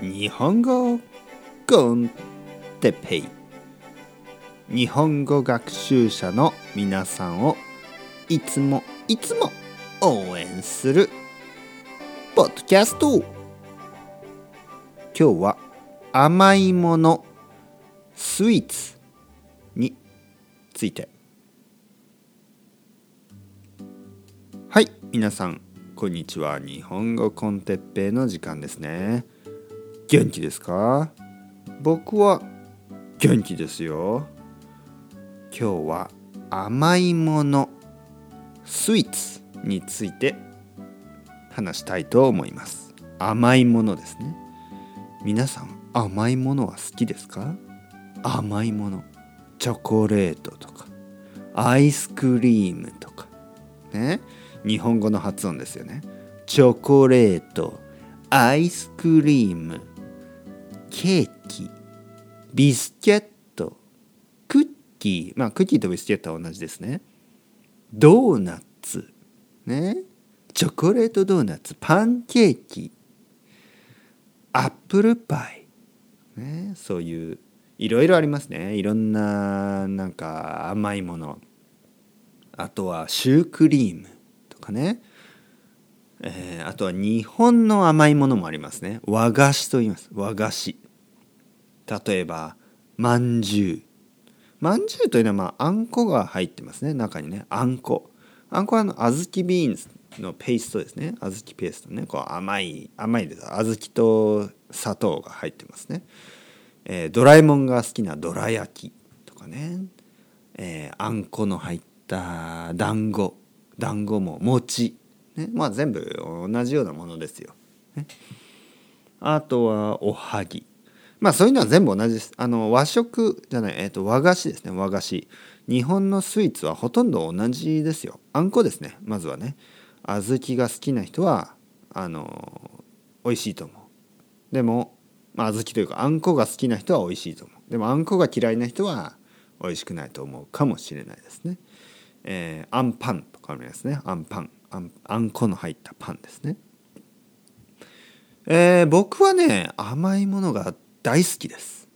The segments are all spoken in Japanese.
日本語コンテペイ。日本語学習者の皆さんをいつもいつも応援するポッドキャスト。今日は甘いものスイーツについて。はい皆さんこんにちは。日本語コンテッペイの時間ですね。元気ですか？僕は元気ですよ。今日は甘いものスイーツについて話したいと思います。甘いものですね。皆さん甘いものは好きですか？甘いもの。チョコレートとか。アイスクリームとか。ね？日本語の発音ですよね。チョコレート。アイスクリーム。ケーキビスケットクッキー。まあクッキーとビスケットは同じですね。ドーナツ。ね。チョコレートドーナツ。パンケーキ。アップルパイ、ね、そういういろいろありますね。いろんななんか甘いもの。あとはシュークリームとかね。えー、あとは日本の甘いものもありますね。和菓子と言います。和菓子。例えばまんじゅう。まんじゅうというのはまああんこが入ってますね中にね。あんこ。あんこはあの小豆ビーンズのペーストですね。小豆ペーストね。こう甘い甘いです。小豆と砂糖が入ってますね、えー、ドラえもんが好きなどら焼きとかね、えー、あんこの入った団子。団子も餅。ね、まあ全部同じようなものですよ。ね、あとはおはぎ。まあそういうのは全部同じです。あの和食じゃない、えー、と和菓子ですね和菓子。日本のスイーツはほとんど同じですよ。あんこですねまずはね。小豆が好きな人はあの美味しいと思う。でも、まあ、小豆というかあんこが好きな人は美味しいと思う。でもあんこが嫌いな人は美味しくないと思うかもしれないですね。えー、あんパンとかありますねあんパン。あんあんこの入ったパンですね。えー、僕はね甘いものが大好きです。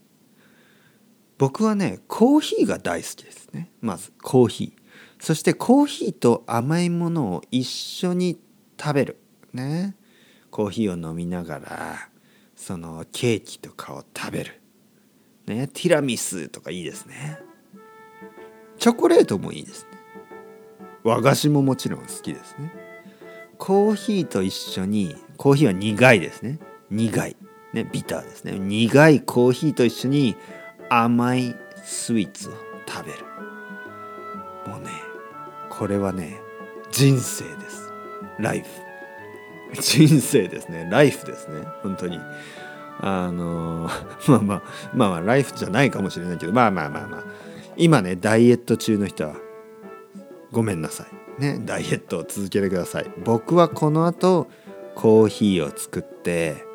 僕はねコーヒーが大好きですね。まずコーヒー。そしてコーヒーと甘いものを一緒に食べる。ね。コーヒーを飲みながらそのケーキとかを食べる。ね。ティラミスとかいいですね。チョコレートもいいですね。和菓子ももちろん好きですね。コーヒーと一緒にコーヒーは苦いですね。苦い。ねビターですね。苦いコーヒーと一緒に甘いスイーツを食べる。もうねこれはね人生です。ライフ。人生ですね。ライフですね。本当に。あの まあまあまあまあライフじゃないかもしれないけどまあまあまあまあ。今ねダイエット中の人はごめんなさい。ねダイエットを続けてください。僕はこの後コーヒーを作って、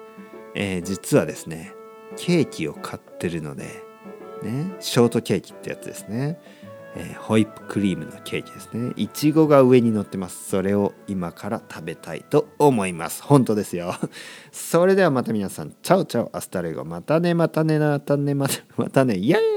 えー、実はですねケーキを買ってるのでねショートケーキってやつですね、えー、ホイップクリームのケーキですね。いちごが上に乗ってます。それを今から食べたいと思います。本当ですよ。それではまた皆さん。チャオチャオ。 Hasta luego。またねまたねまたねまたねまたね。イエーイ